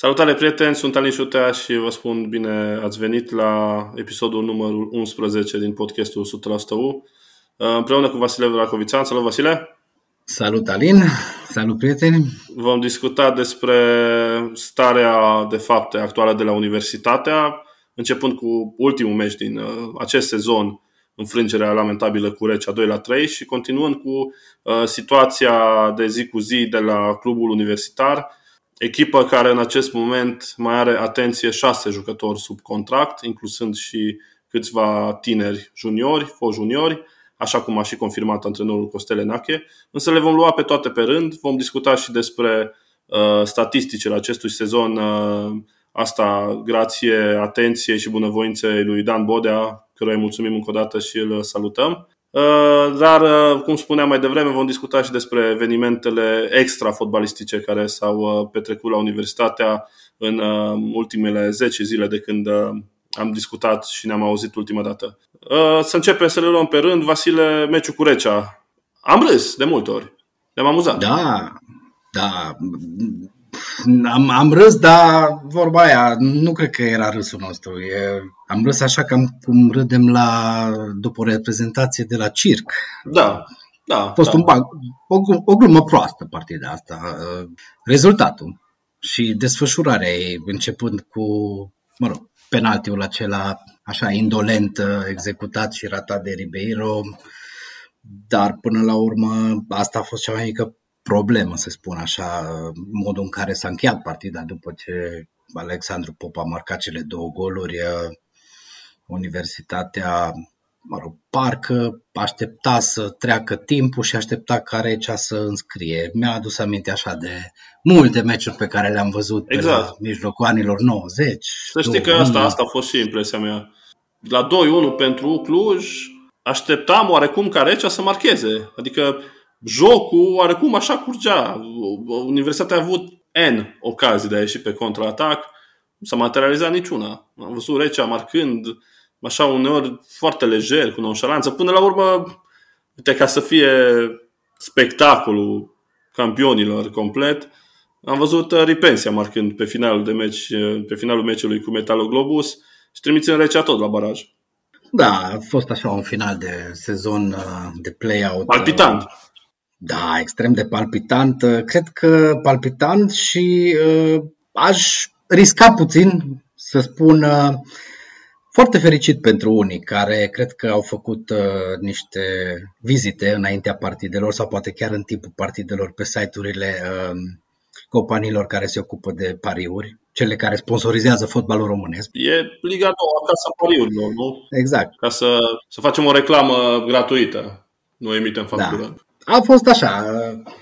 Salutare prieteni, sunt Alin Șutea și vă spun bine ați venit la episodul numărul 11 din podcastul 100% U. Împreună cu Vasile Vracovițan. Salut Vasile! Salut Alin! Salut prieteni! Vom discuta despre starea de fapte actuală de la Universitatea, începând cu ultimul meci din uh, acest sezon, înfrângerea lamentabilă cu Recea 2 la 3 și continuând cu uh, situația de zi cu zi de la clubul universitar, echipă care în acest moment mai are, atenție, șase jucători sub contract, inclusând și câțiva tineri juniori, fost juniori, așa cum a și confirmat antrenorul Costele Nache, însă le vom lua pe toate pe rând, vom discuta și despre uh, statisticile acestui sezon, uh, asta grație atenției și bunăvoinței lui Dan Bodea, căruia îi mulțumim încă o dată și îl salutăm. Uh, dar, uh, cum spuneam mai devreme, vom discuta și despre evenimentele extra-fotbalistice care s-au uh, petrecut la Universitatea în ultimele 10 zile de când am discutat și ne-am auzit ultima dată. Să începem să le luăm pe rând. Vasile, meciul cu Recea. Am râs de multe ori. Ne-am amuzat. Da, da. Am, am râs, dar vorba aia, nu cred că era râsul nostru. E, am râs așa cam cum râdem la, după o reprezentație de la circ. Da, da. A fost da. un bag, o, o glumă proastă partida asta. Rezultatul și desfășurarea ei, începând cu, mă rog, penaltiul acela așa indolent executat și ratat de Ribeiro, dar până la urmă asta a fost cea mai mică problemă, să spun așa, modul în care s-a încheiat partida după ce Alexandru Pop a marcat cele două goluri. Universitatea, mă rog, parcă aștepta să treacă timpul și aștepta care cea să înscrie. Mi-a adus aminte așa de multe meciuri pe care le-am văzut exact. pe la mijlocul anilor 90. Să știi că asta, asta a fost și impresia mea. La 2-1 pentru Cluj, așteptam oarecum ca Recea să marcheze. Adică jocul oarecum așa curgea. Universitatea a avut N ocazii de a ieși pe contraatac, nu s-a materializat niciuna. Am văzut Recea marcând așa uneori foarte lejer, cu nonșalanță. Până la urmă, uite, ca să fie spectacolul campionilor complet, am văzut uh, Ripensia marcând pe finalul, de meci, uh, pe finalul meciului cu Metaloglobus și trimițând Recea tot la baraj. Da, a fost așa un final de sezon uh, de play-out. Palpitant. Da, extrem de palpitant. Cred că palpitant și uh, aș risca puțin să spun uh, foarte fericit pentru unii care cred că au făcut uh, niște vizite înaintea partidelor sau poate chiar în timpul partidelor pe site-urile uh, companiilor care se ocupă de pariuri, cele care sponsorizează fotbalul românesc. E Liga 2, Casa Pariurilor, nu? Exact. Ca să, să facem o reclamă gratuită. Nu emitem factură. Da a fost așa,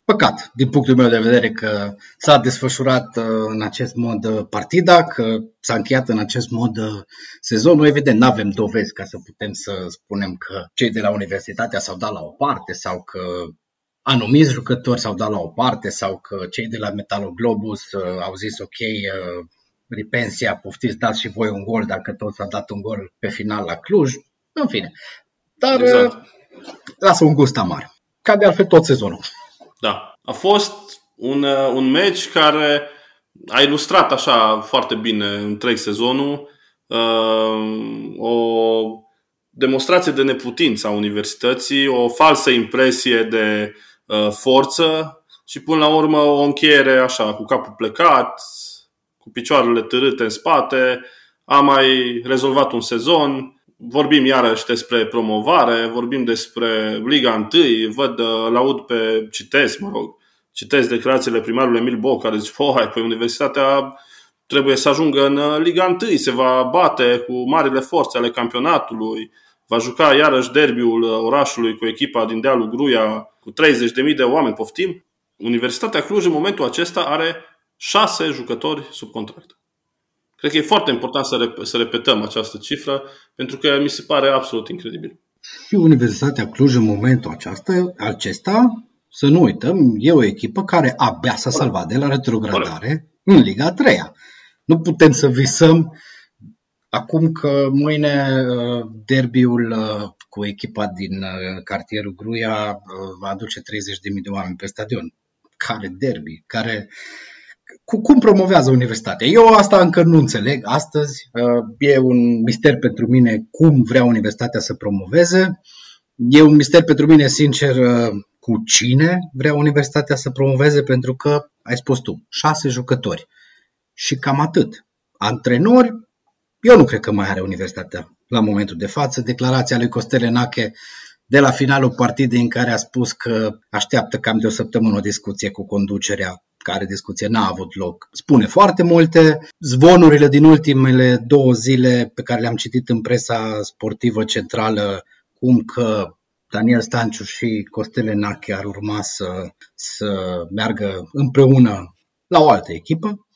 păcat, din punctul meu de vedere, că s-a desfășurat uh, în acest mod uh, partida, că s-a încheiat în acest mod uh, sezonul. Evident, nu avem dovezi ca să putem să spunem că cei de la universitatea s-au dat la o parte sau că anumiți jucători s-au dat la o parte sau că cei de la Metaloglobus au zis ok, Ripensia, poftiți, dați și voi un gol dacă tot s-a dat un gol pe final la Cluj. În fine. Dar exact. lasă un gust amar ca de altfel tot sezonul. Da. A fost un, uh, un meci care a ilustrat așa foarte bine întreg sezonul uh, o demonstrație de neputință a universității, o falsă impresie de uh, forță și până la urmă o încheiere așa, cu capul plecat, cu picioarele târâte în spate, a mai rezolvat un sezon, vorbim iarăși despre promovare, vorbim despre Liga 1, văd, uh, laud pe, citesc, mă rog, citesc declarațiile primarului Emil Boc, care zice, oh, pe universitatea trebuie să ajungă în uh, Liga 1, se va bate cu marile forțe ale campionatului, va juca iarăși derbiul uh, orașului cu echipa din dealul Gruia cu 30.000 de oameni, poftim. Universitatea Cluj în momentul acesta are șase jucători sub contract. Cred că e foarte important să, rep- să repetăm această cifră, pentru că mi se pare absolut incredibil. Și Universitatea Cluj în momentul acesta, acesta, să nu uităm, e o echipă care abia s-a salvat de la retrogradare în Liga 3 Nu putem să visăm acum că mâine uh, derbiul uh, cu echipa din uh, cartierul Gruia va aduce 30.000 de oameni pe stadion. Care derby? Care cum promovează universitatea? Eu asta încă nu înțeleg astăzi. Uh, e un mister pentru mine cum vrea universitatea să promoveze. E un mister pentru mine, sincer, uh, cu cine vrea universitatea să promoveze, pentru că, ai spus tu, șase jucători. Și cam atât. Antrenori, eu nu cred că mai are universitatea la momentul de față. Declarația lui Costel Enache de la finalul partidei în care a spus că așteaptă cam de o săptămână o discuție cu conducerea care discuție n-a avut loc. Spune foarte multe. Zvonurile din ultimele două zile pe care le-am citit în presa sportivă centrală, cum că Daniel Stanciu și Costele Nache ar urma să, să meargă împreună la o altă echipă,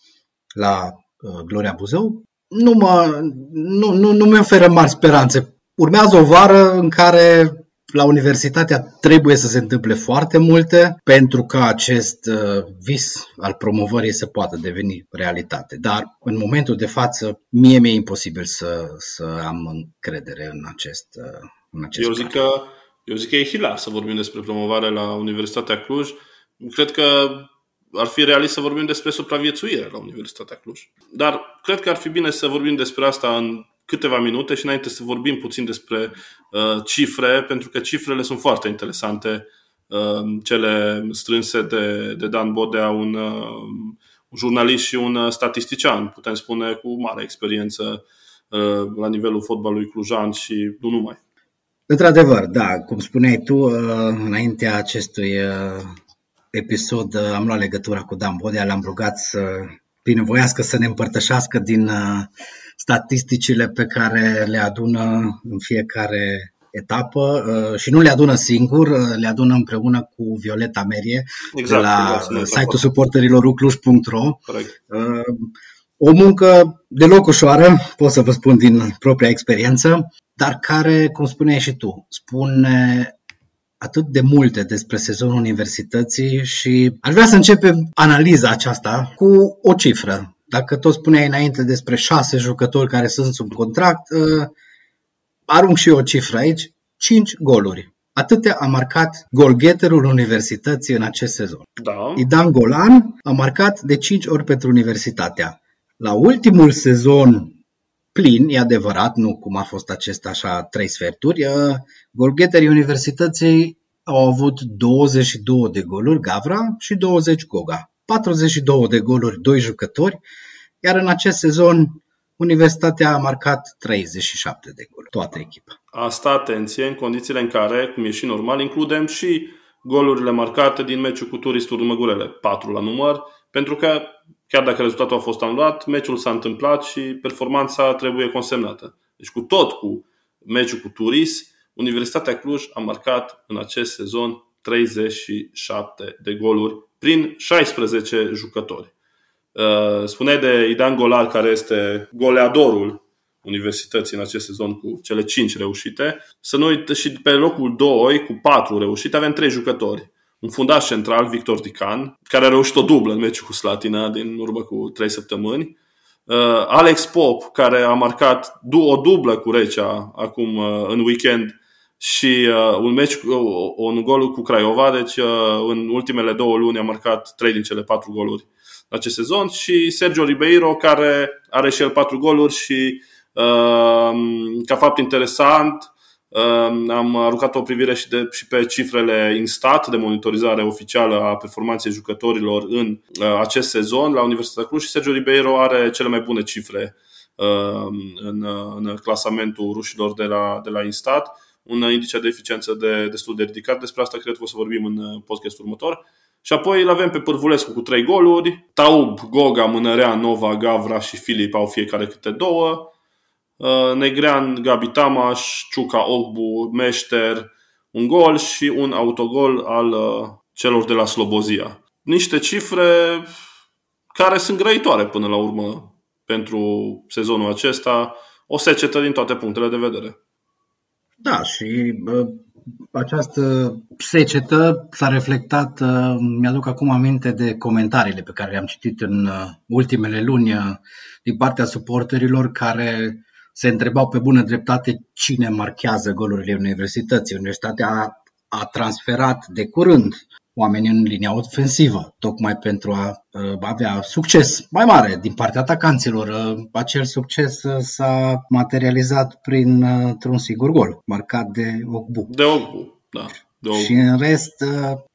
la uh, Gloria Buzău, nu, mă, nu, nu, nu mi oferă mari speranțe. Urmează o vară în care la universitatea trebuie să se întâmple foarte multe pentru ca acest uh, vis al promovării să poată deveni realitate. Dar în momentul de față, mie mi-e imposibil să, să am încredere în acest, uh, în acest eu zic că Eu zic că e hilar să vorbim despre promovare la Universitatea Cluj. Cred că ar fi realist să vorbim despre supraviețuire la Universitatea Cluj. Dar cred că ar fi bine să vorbim despre asta în câteva minute și înainte să vorbim puțin despre uh, cifre, pentru că cifrele sunt foarte interesante, uh, cele strânse de, de Dan Bodea, un, uh, un jurnalist și un statistician, putem spune, cu mare experiență uh, la nivelul fotbalului clujan și nu numai. Într-adevăr, da, cum spuneai tu, uh, înaintea acestui uh, episod uh, am luat legătura cu Dan Bodea, l-am rugat să binevoiască să ne împărtășească din statisticile pe care le adună în fiecare etapă uh, și nu le adună singur, uh, le adună împreună cu Violeta Merie exact, de la exact, site-ul suporterilor ucluj.ro. Uh, o muncă deloc ușoară, pot să vă spun din propria experiență, dar care, cum spuneai și tu, spune atât de multe despre sezonul universității și aș vrea să începem analiza aceasta cu o cifră. Dacă tot spuneai înainte despre șase jucători care sunt sub contract, uh, arunc și eu o cifră aici, 5 goluri. Atâtea a marcat golgheterul Universității în acest sezon. Da. Idan Golan a marcat de 5 ori pentru Universitatea. La ultimul sezon plin, e adevărat, nu cum a fost acesta așa trei sferturi, uh, golgheterii Universității au avut 22 de goluri Gavra și 20 Goga. 42 de goluri, 2 jucători, iar în acest sezon Universitatea a marcat 37 de goluri, toată echipa. Asta, atenție, în condițiile în care, cum e și normal, includem și golurile marcate din meciul cu Turistul Măgurele, 4 la număr, pentru că, chiar dacă rezultatul a fost anulat, meciul s-a întâmplat și performanța trebuie consemnată. Deci cu tot cu meciul cu Turis, Universitatea Cluj a marcat în acest sezon 37 de goluri prin 16 jucători. Uh, spuneai de Idan Golar, care este goleadorul Universității în acest sezon cu cele 5 reușite. Să nu uit și pe locul 2, cu 4 reușite, avem 3 jucători. Un fundaș central, Victor Dican, care a reușit o dublă în meciul cu Slatina din urmă cu 3 săptămâni. Uh, Alex Pop, care a marcat o dublă cu Recea acum uh, în weekend și uh, un meci, uh, un gol cu Craiova, deci uh, în ultimele două luni a marcat trei din cele patru goluri în acest sezon și Sergio Ribeiro care are și el patru goluri și uh, ca fapt interesant uh, am aruncat o privire și, de, și pe cifrele Instat de monitorizare oficială a performanței jucătorilor în uh, acest sezon la Universitatea Cluj și Sergio Ribeiro are cele mai bune cifre uh, în, în clasamentul rușilor de la, de la Instat un indice de eficiență de, destul de ridicat. Despre asta cred că o să vorbim în uh, podcastul următor. Și apoi îl avem pe Pârvulescu cu trei goluri. Taub, Goga, Mânărea, Nova, Gavra și Filip au fiecare câte două. Uh, Negrean, Gabi Tamaș, Ciuca, Ogbu, Meșter, un gol și un autogol al uh, celor de la Slobozia. Niște cifre care sunt grăitoare până la urmă pentru sezonul acesta. O secetă din toate punctele de vedere. Da, și bă, această secetă s-a reflectat, uh, mi-aduc acum aminte de comentariile pe care le-am citit în uh, ultimele luni uh, din partea suporterilor care se întrebau pe bună dreptate cine marchează golurile universității. Universitatea a transferat de curând oameni în linia ofensivă, tocmai pentru a uh, avea succes mai mare din partea atacanților. Uh, acel succes uh, s-a materializat printr-un singur gol, marcat de Ogbu. De Ogbu, da. De Ogbu. Și în rest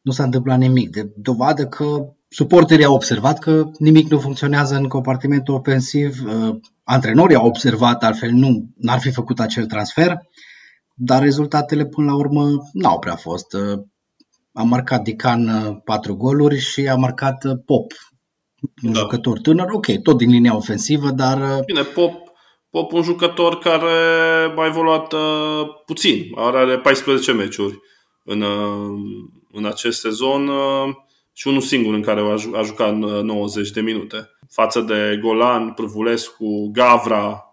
nu s-a întâmplat nimic. De dovadă că suporterii au observat că nimic nu funcționează în compartimentul ofensiv, antrenorii au observat, altfel nu n-ar fi făcut acel transfer, dar rezultatele până la urmă n-au prea fost a marcat Dican uh, patru goluri și a marcat uh, Pop, un da. jucător tânăr, ok, tot din linia ofensivă, dar... Uh, Bine, Pop, Pop un jucător care a evoluat uh, puțin, are 14 meciuri în, uh, în acest sezon uh, și unul singur în care a jucat 90 de minute. Față de Golan, Prăvulescu, Gavra,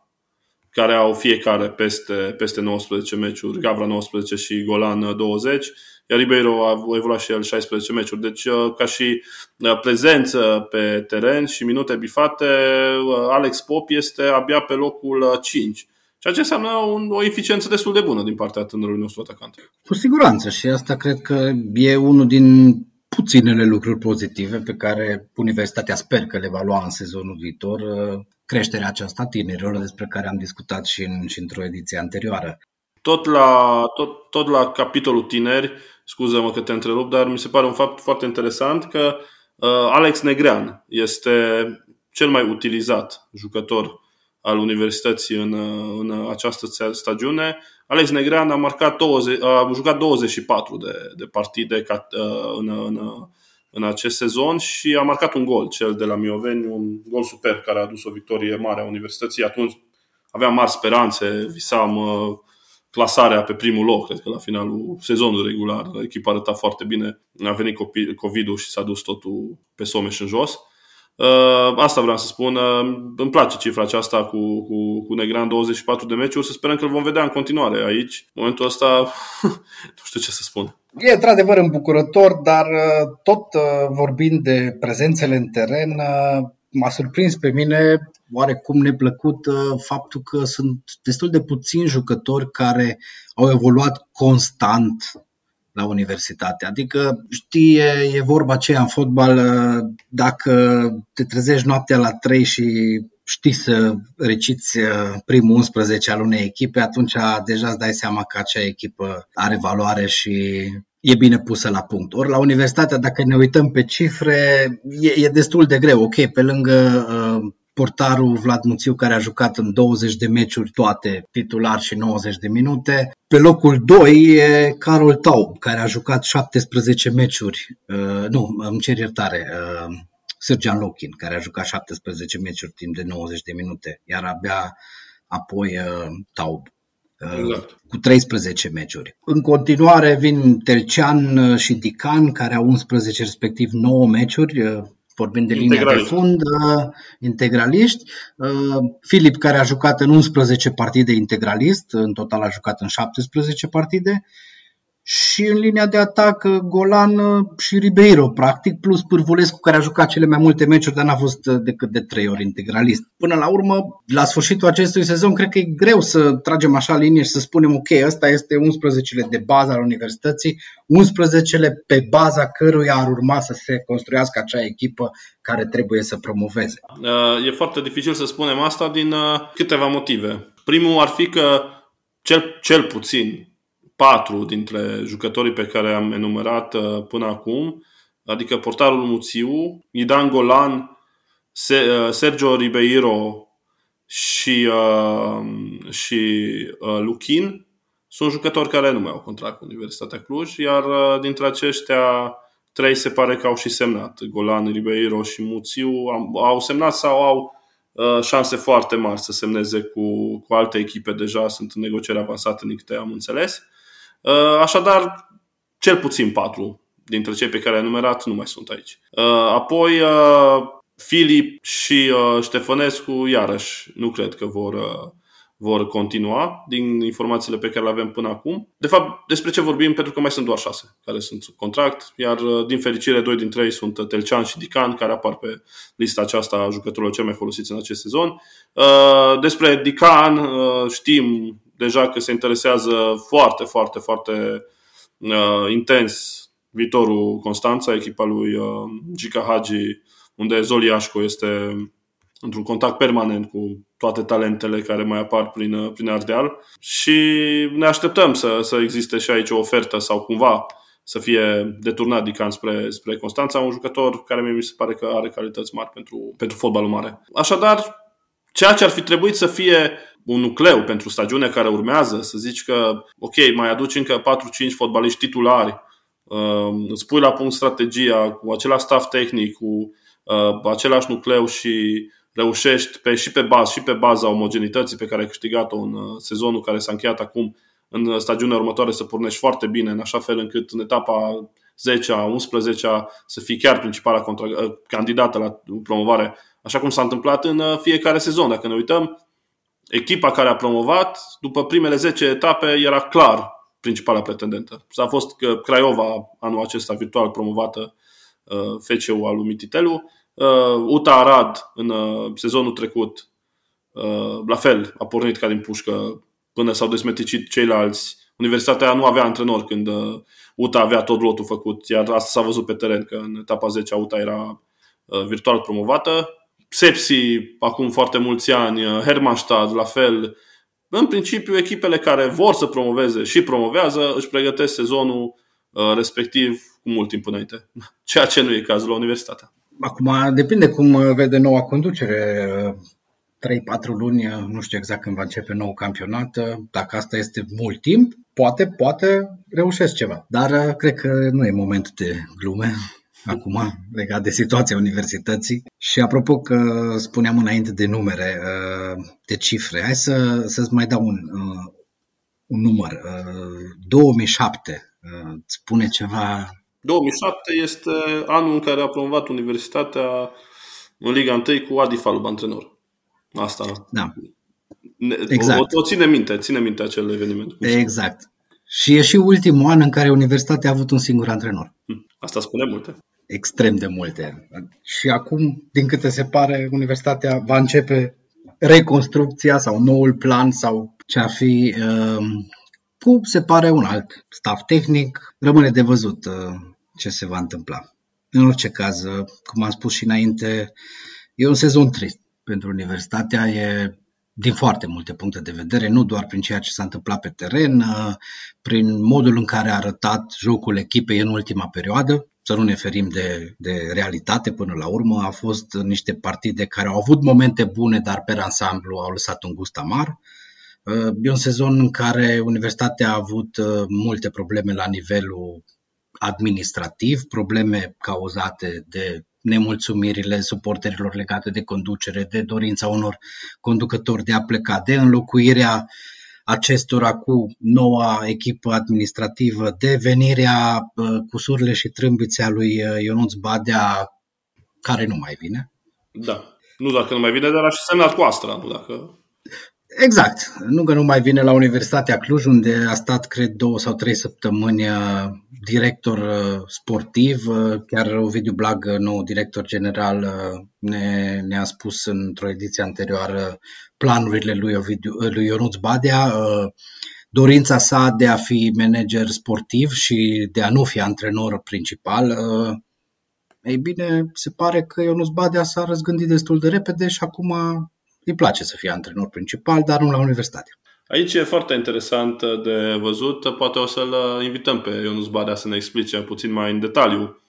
care au fiecare peste, peste 19 meciuri, Gavra 19 și Golan 20, iar Ribeiro a evoluat și el 16 meciuri. Deci, uh, ca și uh, prezență pe teren și minute bifate, uh, Alex Pop este abia pe locul 5. Ceea ce înseamnă un, o eficiență destul de bună din partea tânărului nostru atacant. Cu siguranță și asta cred că e unul din puținele lucruri pozitive pe care Universitatea sper că le va lua în sezonul viitor, creșterea aceasta tinerilor despre care am discutat și, în, și într-o ediție anterioară. Tot la, tot, tot la capitolul tineri, scuză-mă că te întrerup, dar mi se pare un fapt foarte interesant că uh, Alex Negrean este cel mai utilizat jucător al universității în, uh, în această stagiune. Alex Negrean a, marcat 20, a jucat 24 de, de partide ca, uh, în, în, în acest sezon și a marcat un gol, cel de la Mioveni, un gol superb care a adus o victorie mare a universității. Atunci aveam mari speranțe, visam uh, clasarea pe primul loc, cred că la finalul sezonului regular. Echipa arăta foarte bine. A venit COVID-ul și s-a dus totul pe Someș în jos. Uh, asta vreau să spun. Uh, îmi place cifra aceasta cu, cu, cu Negran 24 de meciuri. Să sperăm că îl vom vedea în continuare aici. În momentul ăsta, nu știu ce să spun. E într-adevăr îmbucurător, dar uh, tot vorbind de prezențele în teren, m-a surprins pe mine oarecum neplăcut faptul că sunt destul de puțini jucători care au evoluat constant la universitate. Adică, știi, e, e vorba aceea în fotbal, dacă te trezești noaptea la 3 și știi să reciți primul 11 al unei echipe, atunci deja îți dai seama că acea echipă are valoare și e bine pusă la punct. Ori la universitate, dacă ne uităm pe cifre, e, e destul de greu. Ok, pe lângă uh, portarul Vlad Muțiu, care a jucat în 20 de meciuri toate, titular și 90 de minute. Pe locul 2 e Carol Tau, care a jucat 17 meciuri. Uh, nu, îmi cer iertare. Uh, Sergian Lochin, care a jucat 17 meciuri timp de 90 de minute, iar abia apoi uh, Taub uh, exact. cu 13 meciuri. În continuare vin Telcean și Dican, care au 11 respectiv 9 meciuri, uh, vorbim de linia de fund, uh, integraliști. Uh, Filip, care a jucat în 11 partide integralist, în total a jucat în 17 partide și în linia de atac Golan uh, și Ribeiro, practic, plus Pârvulescu, care a jucat cele mai multe meciuri, dar n-a fost uh, decât de trei ori integralist. Până la urmă, la sfârșitul acestui sezon, cred că e greu să tragem așa linie și să spunem, ok, ăsta este 11-le de bază al universității, 11-le pe baza căruia ar urma să se construiască acea echipă care trebuie să promoveze. Uh, e foarte dificil să spunem asta din câteva motive. Primul ar fi că cel, cel puțin patru dintre jucătorii pe care am enumerat uh, până acum, adică portarul Muțiu, Idan Golan, uh, Sergio Ribeiro și, uh, și Luchin, sunt jucători care nu mai au contract cu Universitatea Cluj, iar dintre aceștia trei se pare că au și semnat. Golan, Ribeiro și Muțiu au semnat sau au șanse foarte mari să semneze cu, cu alte echipe deja, sunt în negocieri avansate, din câte am înțeles. Uh, așadar, cel puțin patru dintre cei pe care am numerat nu mai sunt aici. Uh, apoi, uh, Filip și Ștefănescu, iarăși, nu cred că vor, vor continua din informațiile pe care le avem până acum. De fapt, despre ce vorbim? Pentru că mai sunt doar șase care sunt sub contract, iar din fericire doi dintre ei sunt Telcean și Dican, care apar pe lista aceasta a jucătorilor cel mai folosiți în acest sezon. Despre Dican știm deja că se interesează foarte, foarte, foarte uh, intens viitorul Constanța, echipa lui uh, Gica Hagi, unde Zoliașco este într-un contact permanent cu toate talentele care mai apar prin, uh, prin Ardeal și ne așteptăm să, să existe și aici o ofertă sau cumva să fie deturnat Dican spre, spre Constanța, un jucător care mi se pare că are calități mari pentru, pentru fotbalul mare. Așadar, ceea ce ar fi trebuit să fie un nucleu pentru stagiunea care urmează, să zici că, ok, mai aduci încă 4-5 fotbaliști titulari, uh, îți pui la punct strategia cu același staff tehnic, cu uh, același nucleu și reușești pe, și pe bază și pe baza omogenității pe care ai câștigat-o în uh, sezonul care s-a încheiat acum în stagiunea următoare să pornești foarte bine, în așa fel încât în etapa 10 11 să fii chiar principala contra, uh, candidată la promovare, așa cum s-a întâmplat în uh, fiecare sezon. Dacă ne uităm, echipa care a promovat, după primele 10 etape, era clar principala pretendentă. S-a fost Craiova anul acesta virtual promovată FCU al lui Mititelu, UTA Arad în sezonul trecut la fel, a pornit ca din pușcă până s-au desmeticit ceilalți. Universitatea nu avea antrenor când UTA avea tot lotul făcut, iar asta s-a văzut pe teren, că în etapa 10 UTA era virtual promovată. Sepsi, acum foarte mulți ani, Hermannstad, la fel. În principiu, echipele care vor să promoveze și promovează își pregătesc sezonul respectiv cu mult timp înainte, ceea ce nu e cazul la universitatea. Acum depinde cum vede noua conducere. 3-4 luni, nu știu exact când va începe nou campionat. Dacă asta este mult timp, poate, poate reușesc ceva. Dar cred că nu e moment de glume acum legat de situația universității. Și apropo că spuneam înainte de numere, de cifre, hai să, să-ți mai dau un, un număr. 2007 spune ceva 2007 este anul în care a promovat Universitatea în Liga 1 cu Adi Falub, antrenor. Asta. Da. Exact. O, o ține minte, ține minte acel eveniment. Exact. Și e și ultimul an în care Universitatea a avut un singur antrenor. Hm, asta spune multe. Extrem de multe. Și acum, din câte se pare, Universitatea va începe reconstrucția sau noul plan sau ce ar fi uh, cu, se pare, un alt staff tehnic. Rămâne de văzut uh, ce se va întâmpla. În orice caz, uh, cum am spus și înainte, e un sezon trist pentru universitatea, e din foarte multe puncte de vedere, nu doar prin ceea ce s-a întâmplat pe teren, uh, prin modul în care a arătat jocul echipei în ultima perioadă, să nu ne ferim de, de realitate până la urmă, a fost niște partide care au avut momente bune, dar pe ansamblu au lăsat un gust amar. E un sezon în care Universitatea a avut uh, multe probleme la nivelul administrativ, probleme cauzate de nemulțumirile suporterilor legate de conducere, de dorința unor conducători de a pleca, de înlocuirea acestora cu noua echipă administrativă, de venirea uh, cu surle și trâmbițe a lui uh, Ionuț Badea, care nu mai vine. Da. Nu dacă nu mai vine, dar aș și semnat cu Astra, nu dacă Exact. Nu că nu mai vine la Universitatea Cluj, unde a stat, cred, două sau trei săptămâni uh, director uh, sportiv. Uh, chiar Ovidiu Blag, nou director general, ne, ne-a spus într-o ediție anterioară planurile lui, Ovidiu, lui Ionuț Badea, dorința sa de a fi manager sportiv și de a nu fi antrenor principal. Ei bine, se pare că Ionuț Badea s-a răzgândit destul de repede și acum îi place să fie antrenor principal, dar nu la universitate. Aici e foarte interesant de văzut. Poate o să-l invităm pe Ionus Badea să ne explice puțin mai în detaliu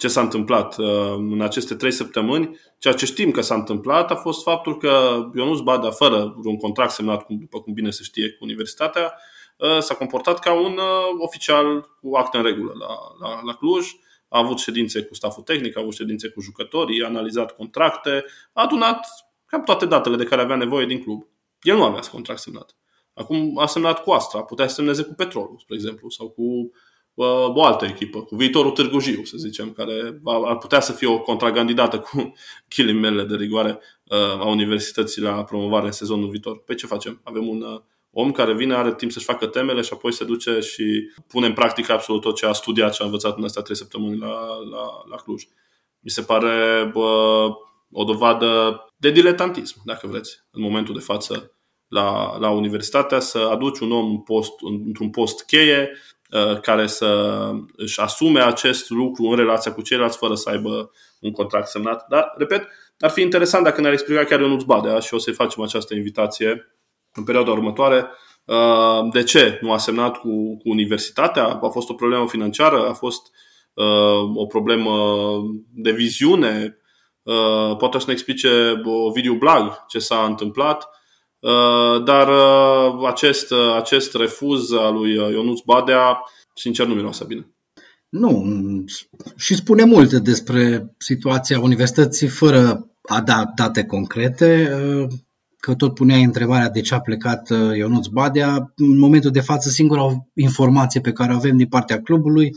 ce s-a întâmplat uh, în aceste trei săptămâni. Ceea ce știm că s-a întâmplat a fost faptul că Ionus Badea, fără un contract semnat, după cum bine se știe, cu universitatea, uh, s-a comportat ca un uh, oficial cu acte în regulă la, la, la Cluj. A avut ședințe cu staful tehnic, a avut ședințe cu jucătorii, a analizat contracte, a adunat cam toate datele de care avea nevoie din club. El nu avea contract semnat. Acum a semnat cu Astra, putea să semneze cu Petrolul, spre exemplu, sau cu uh, o altă echipă, cu viitorul Târgu Jiu, să zicem, care ar putea să fie o contragandidată cu chilimele de rigoare uh, a universității la promovare în sezonul viitor. Pe păi ce facem? Avem un uh, om care vine, are timp să-și facă temele și apoi se duce și pune în practică absolut tot ce a studiat, ce a învățat în astea trei săptămâni la, la, la Cluj. Mi se pare bă, o dovadă de diletantism, dacă vreți, în momentul de față la, la universitatea, să aduci un om post, într-un post cheie care să își asume acest lucru în relația cu ceilalți fără să aibă un contract semnat. Dar, repet, ar fi interesant dacă ne-ar explica chiar Ionuț Badea și o să-i facem această invitație în perioada următoare. Uh, de ce nu a semnat cu, cu universitatea? A fost o problemă financiară? A fost uh, o problemă de viziune? Uh, poate să ne explice Ovidiu Blag ce s-a întâmplat. Dar acest, acest refuz al lui Ionuț Badea, sincer, nu miroase bine. Nu, și spune multe despre situația universității fără a da date concrete, că tot puneai întrebarea de ce a plecat Ionuț Badea. În momentul de față, singura informație pe care o avem din partea clubului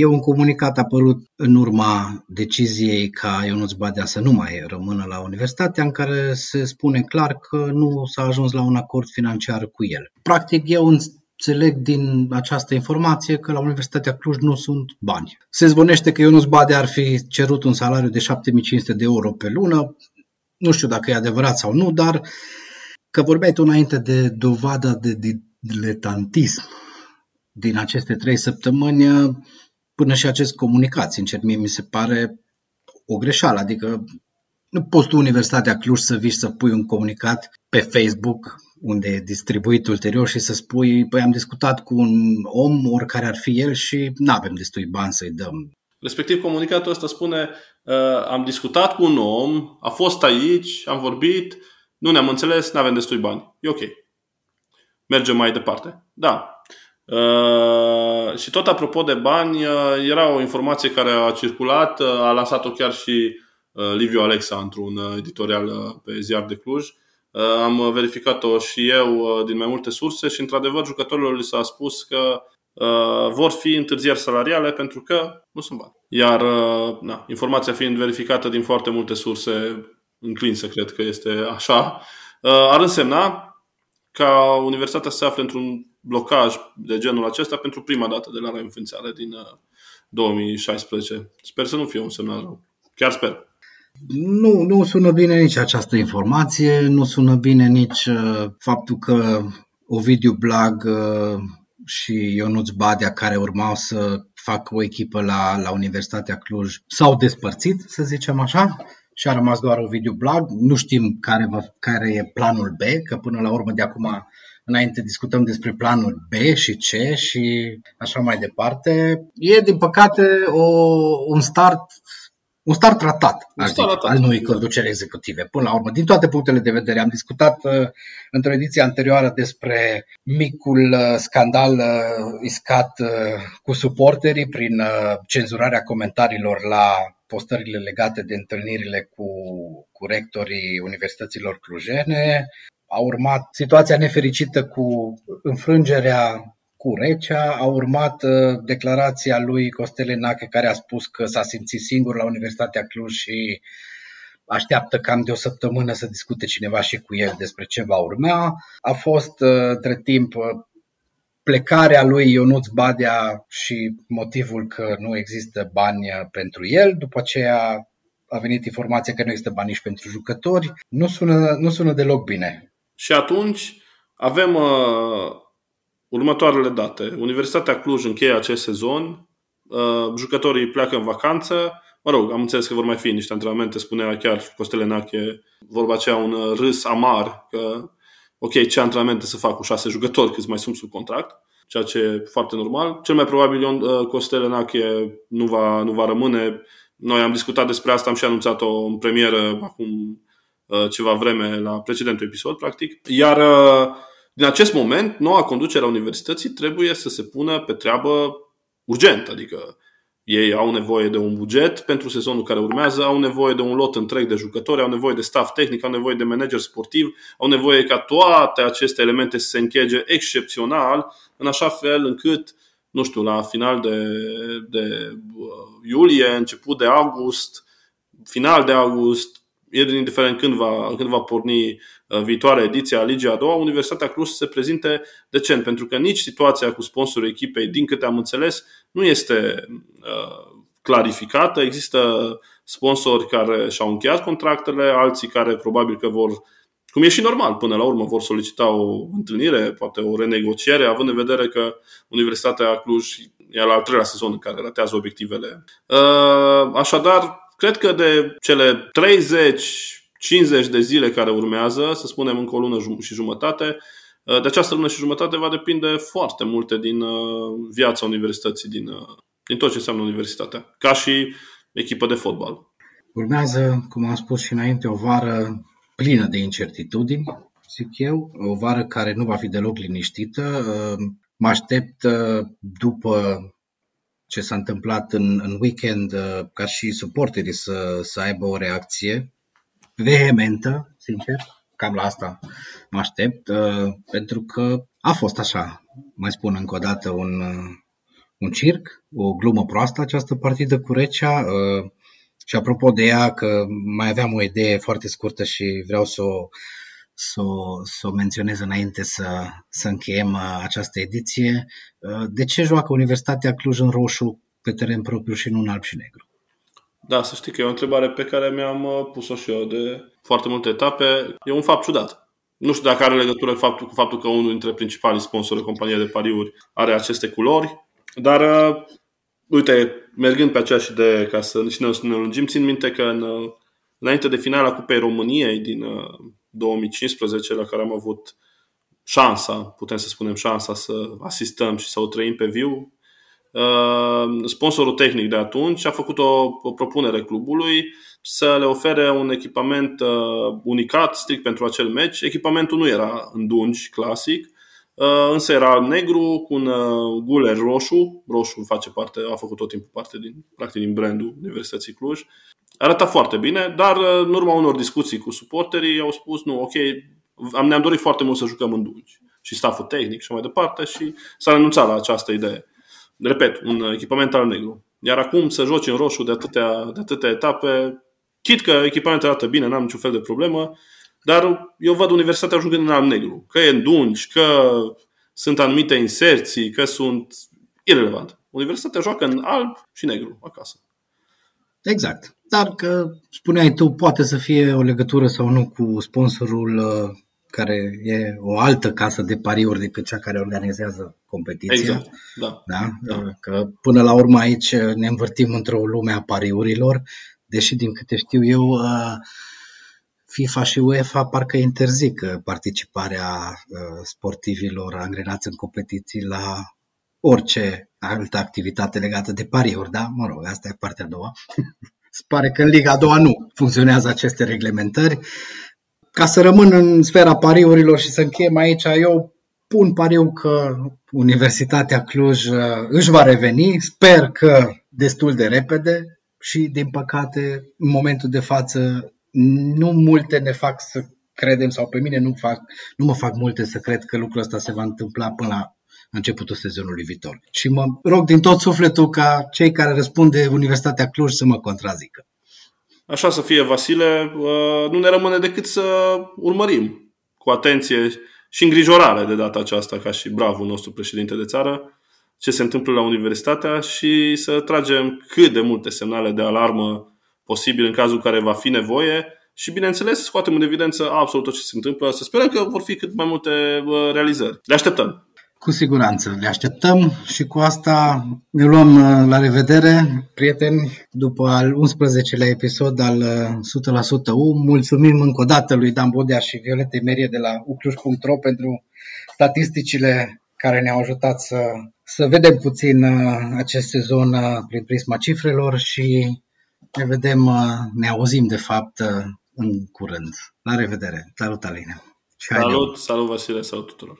e un comunicat apărut în urma deciziei ca Ionuț Badea să nu mai rămână la universitatea, în care se spune clar că nu s-a ajuns la un acord financiar cu el. Practic, e un înțeleg din această informație că la Universitatea Cluj nu sunt bani. Se zvonește că Ionuț Bade ar fi cerut un salariu de 7500 de euro pe lună. Nu știu dacă e adevărat sau nu, dar că vorbeai tu înainte de dovada de diletantism din aceste trei săptămâni, până și acest comunicat, sincer, mie mi se pare o greșeală. Adică nu poți tu Universitatea Cluj să vii să pui un comunicat pe Facebook unde e distribuit ulterior și să spui, păi am discutat cu un om, oricare ar fi el și nu avem destui bani să-i dăm. Respectiv, comunicatul ăsta spune, uh, am discutat cu un om, a fost aici, am vorbit, nu ne-am înțeles, nu avem destui bani. E ok. Mergem mai departe. Da. Uh, și tot apropo de bani, uh, era o informație care a circulat, uh, a lansat-o chiar și uh, Liviu Alexa într-un uh, editorial pe ziar de Cluj, uh, Uh, am verificat-o și eu uh, din mai multe surse și, într-adevăr, jucătorilor li s-a spus că uh, vor fi întârzieri salariale pentru că nu sunt bani. Iar na, informația fiind verificată din foarte multe surse, înclin să cred că este așa, ar însemna ca universitatea să se afle într-un blocaj de genul acesta pentru prima dată de la reînființare din 2016. Sper să nu fie un semnal rău. Chiar sper. Nu, nu sună bine nici această informație, nu sună bine nici uh, faptul că Ovidiu Blag uh, și Ionuț Badea, care urmau să facă o echipă la, la Universitatea Cluj, s-au despărțit, să zicem așa, și a rămas doar Ovidiu Blag. Nu știm care, va, care e planul B, că până la urmă de acum înainte discutăm despre planul B și C și așa mai departe. E, din păcate, o, un start un start tratat, un start ratat. al noii conduceri executive. Până la urmă, din toate punctele de vedere, am discutat uh, într-o ediție anterioară despre micul uh, scandal uh, iscat uh, cu suporterii prin uh, cenzurarea comentariilor la postările legate de întâlnirile cu, cu rectorii universităților clujene. A urmat situația nefericită cu înfrângerea cu Recea. A urmat uh, declarația lui Costele Nache care a spus că s-a simțit singur la Universitatea Cluj și așteaptă cam de o săptămână să discute cineva și cu el despre ce va urma. A fost uh, între timp uh, plecarea lui Ionuț Badea și motivul că nu există bani pentru el. După aceea a venit informația că nu există bani nici pentru jucători. Nu sună, nu sună deloc bine. Și atunci avem uh, următoarele date. Universitatea Cluj încheie acest sezon, uh, jucătorii pleacă în vacanță, mă rog, am înțeles că vor mai fi niște antrenamente, spunea chiar Costele Nache, vorba aceea un râs amar, că ok, ce antrenamente să fac cu șase jucători, câți mai sunt sub contract, ceea ce e foarte normal. Cel mai probabil uh, Costele Nache nu va, nu va rămâne. Noi am discutat despre asta, am și anunțat-o în premieră acum uh, ceva vreme la precedentul episod, practic. Iar din acest moment, noua conducere a universității trebuie să se pună pe treabă urgent, adică ei au nevoie de un buget pentru sezonul care urmează, au nevoie de un lot întreg de jucători, au nevoie de staff tehnic, au nevoie de manager sportiv, au nevoie ca toate aceste elemente să se închege excepțional, în așa fel încât, nu știu, la final de, de uh, iulie, început de august, final de august, indiferent când va, când va porni uh, viitoarea ediție a Ligii a doua, Universitatea Cluj se prezinte decent, pentru că nici situația cu sponsorul echipei, din câte am înțeles, nu este uh, clarificată. Există sponsori care și-au încheiat contractele, alții care probabil că vor cum e și normal, până la urmă vor solicita o întâlnire, poate o renegociere, având în vedere că Universitatea Cluj e al treilea sezon în care ratează obiectivele. Uh, așadar, cred că de cele 30-50 de zile care urmează, să spunem încă o lună și jumătate, uh, de această lună și jumătate va depinde foarte multe din uh, viața universității, din, din tot ce înseamnă universitatea, ca și echipă de fotbal. Urmează, cum am spus și înainte, o vară plină de incertitudini, zic eu, o vară care nu va fi deloc liniștită. Mă aștept după ce s-a întâmplat în, în weekend ca și suporterii să, să aibă o reacție vehementă, sincer, cam la asta mă aștept, pentru că a fost așa, mai spun încă o dată, un, un circ, o glumă proastă această partidă cu Recea. Și apropo de ea, că mai aveam o idee foarte scurtă și vreau să o, să o, să o menționez înainte să, să încheiem uh, această ediție. Uh, de ce joacă Universitatea Cluj în roșu pe teren propriu și nu în alb și negru? Da, să știi că e o întrebare pe care mi-am uh, pus-o și eu de foarte multe etape. E un fapt ciudat. Nu știu dacă are legătură faptul, cu faptul că unul dintre principalii sponsori de companie de pariuri are aceste culori, dar uite, mergând pe aceeași idee, ca să și ne lungim, țin minte că în, înainte de finala Cupei României din 2015, uh, la care am avut șansa, putem să spunem șansa să asistăm și să o trăim pe viu, uh, sponsorul tehnic de atunci a făcut o, o propunere clubului să le ofere un echipament uh, unicat strict pentru acel meci. Echipamentul nu era în dungi clasic, Uh, însă era alb-negru cu un uh, guler roșu. Roșu face parte, a făcut tot timpul parte din, practic, din brandul Universității Cluj. Arăta foarte bine, dar uh, în urma unor discuții cu suporterii au spus, nu, ok, am, ne-am dorit foarte mult să jucăm în dungi și staful tehnic și mai departe și s-a renunțat la această idee. Repet, un echipament al negru. Iar acum să joci în roșu de atâtea, de atâtea etape, chit că echipamentul arată bine, n-am niciun fel de problemă, dar eu văd universitatea jugând în alb-negru. Că e în dungi, că sunt anumite inserții, că sunt irrelevant. Universitatea joacă în alb și negru acasă. Exact. Dar că spuneai tu, poate să fie o legătură sau nu cu sponsorul uh, care e o altă casă de pariuri decât cea care organizează competiția. Exact, da. da? da. Că până la urmă aici ne învârtim într-o lume a pariurilor, deși din câte știu eu, uh, FIFA și UEFA parcă interzic participarea uh, sportivilor angrenați în competiții la orice altă activitate legată de pariuri, da? Mă rog, asta e partea a doua. Se pare că în Liga a doua nu funcționează aceste reglementări. Ca să rămân în sfera pariurilor și să încheiem aici, eu pun pariu că Universitatea Cluj uh, își va reveni. Sper că destul de repede și, din păcate, în momentul de față nu multe ne fac să credem, sau pe mine nu, fac, nu mă fac multe să cred că lucrul ăsta se va întâmpla până la începutul sezonului viitor. Și mă rog din tot sufletul ca cei care răspund de Universitatea Cluj să mă contrazică. Așa să fie, Vasile, uh, nu ne rămâne decât să urmărim cu atenție și îngrijorare de data aceasta, ca și bravul nostru președinte de țară, ce se întâmplă la universitatea și să tragem cât de multe semnale de alarmă posibil în cazul în care va fi nevoie și, bineînțeles, scoatem în evidență absolut tot ce se întâmplă. Să sperăm că vor fi cât mai multe realizări. Le așteptăm! Cu siguranță, le așteptăm și cu asta ne luăm uh, la revedere, prieteni, după al 11-lea episod al 100% uh, U. Mulțumim încă o dată lui Dan Bodea și Violete Merie de la ucluș.ro pentru statisticile care ne-au ajutat să, să vedem puțin uh, acest sezon prin prisma cifrelor și ne vedem, uh, ne auzim de fapt uh, în curând. La revedere. Salut, Aline. Salut, salut Vasile, salut tuturor.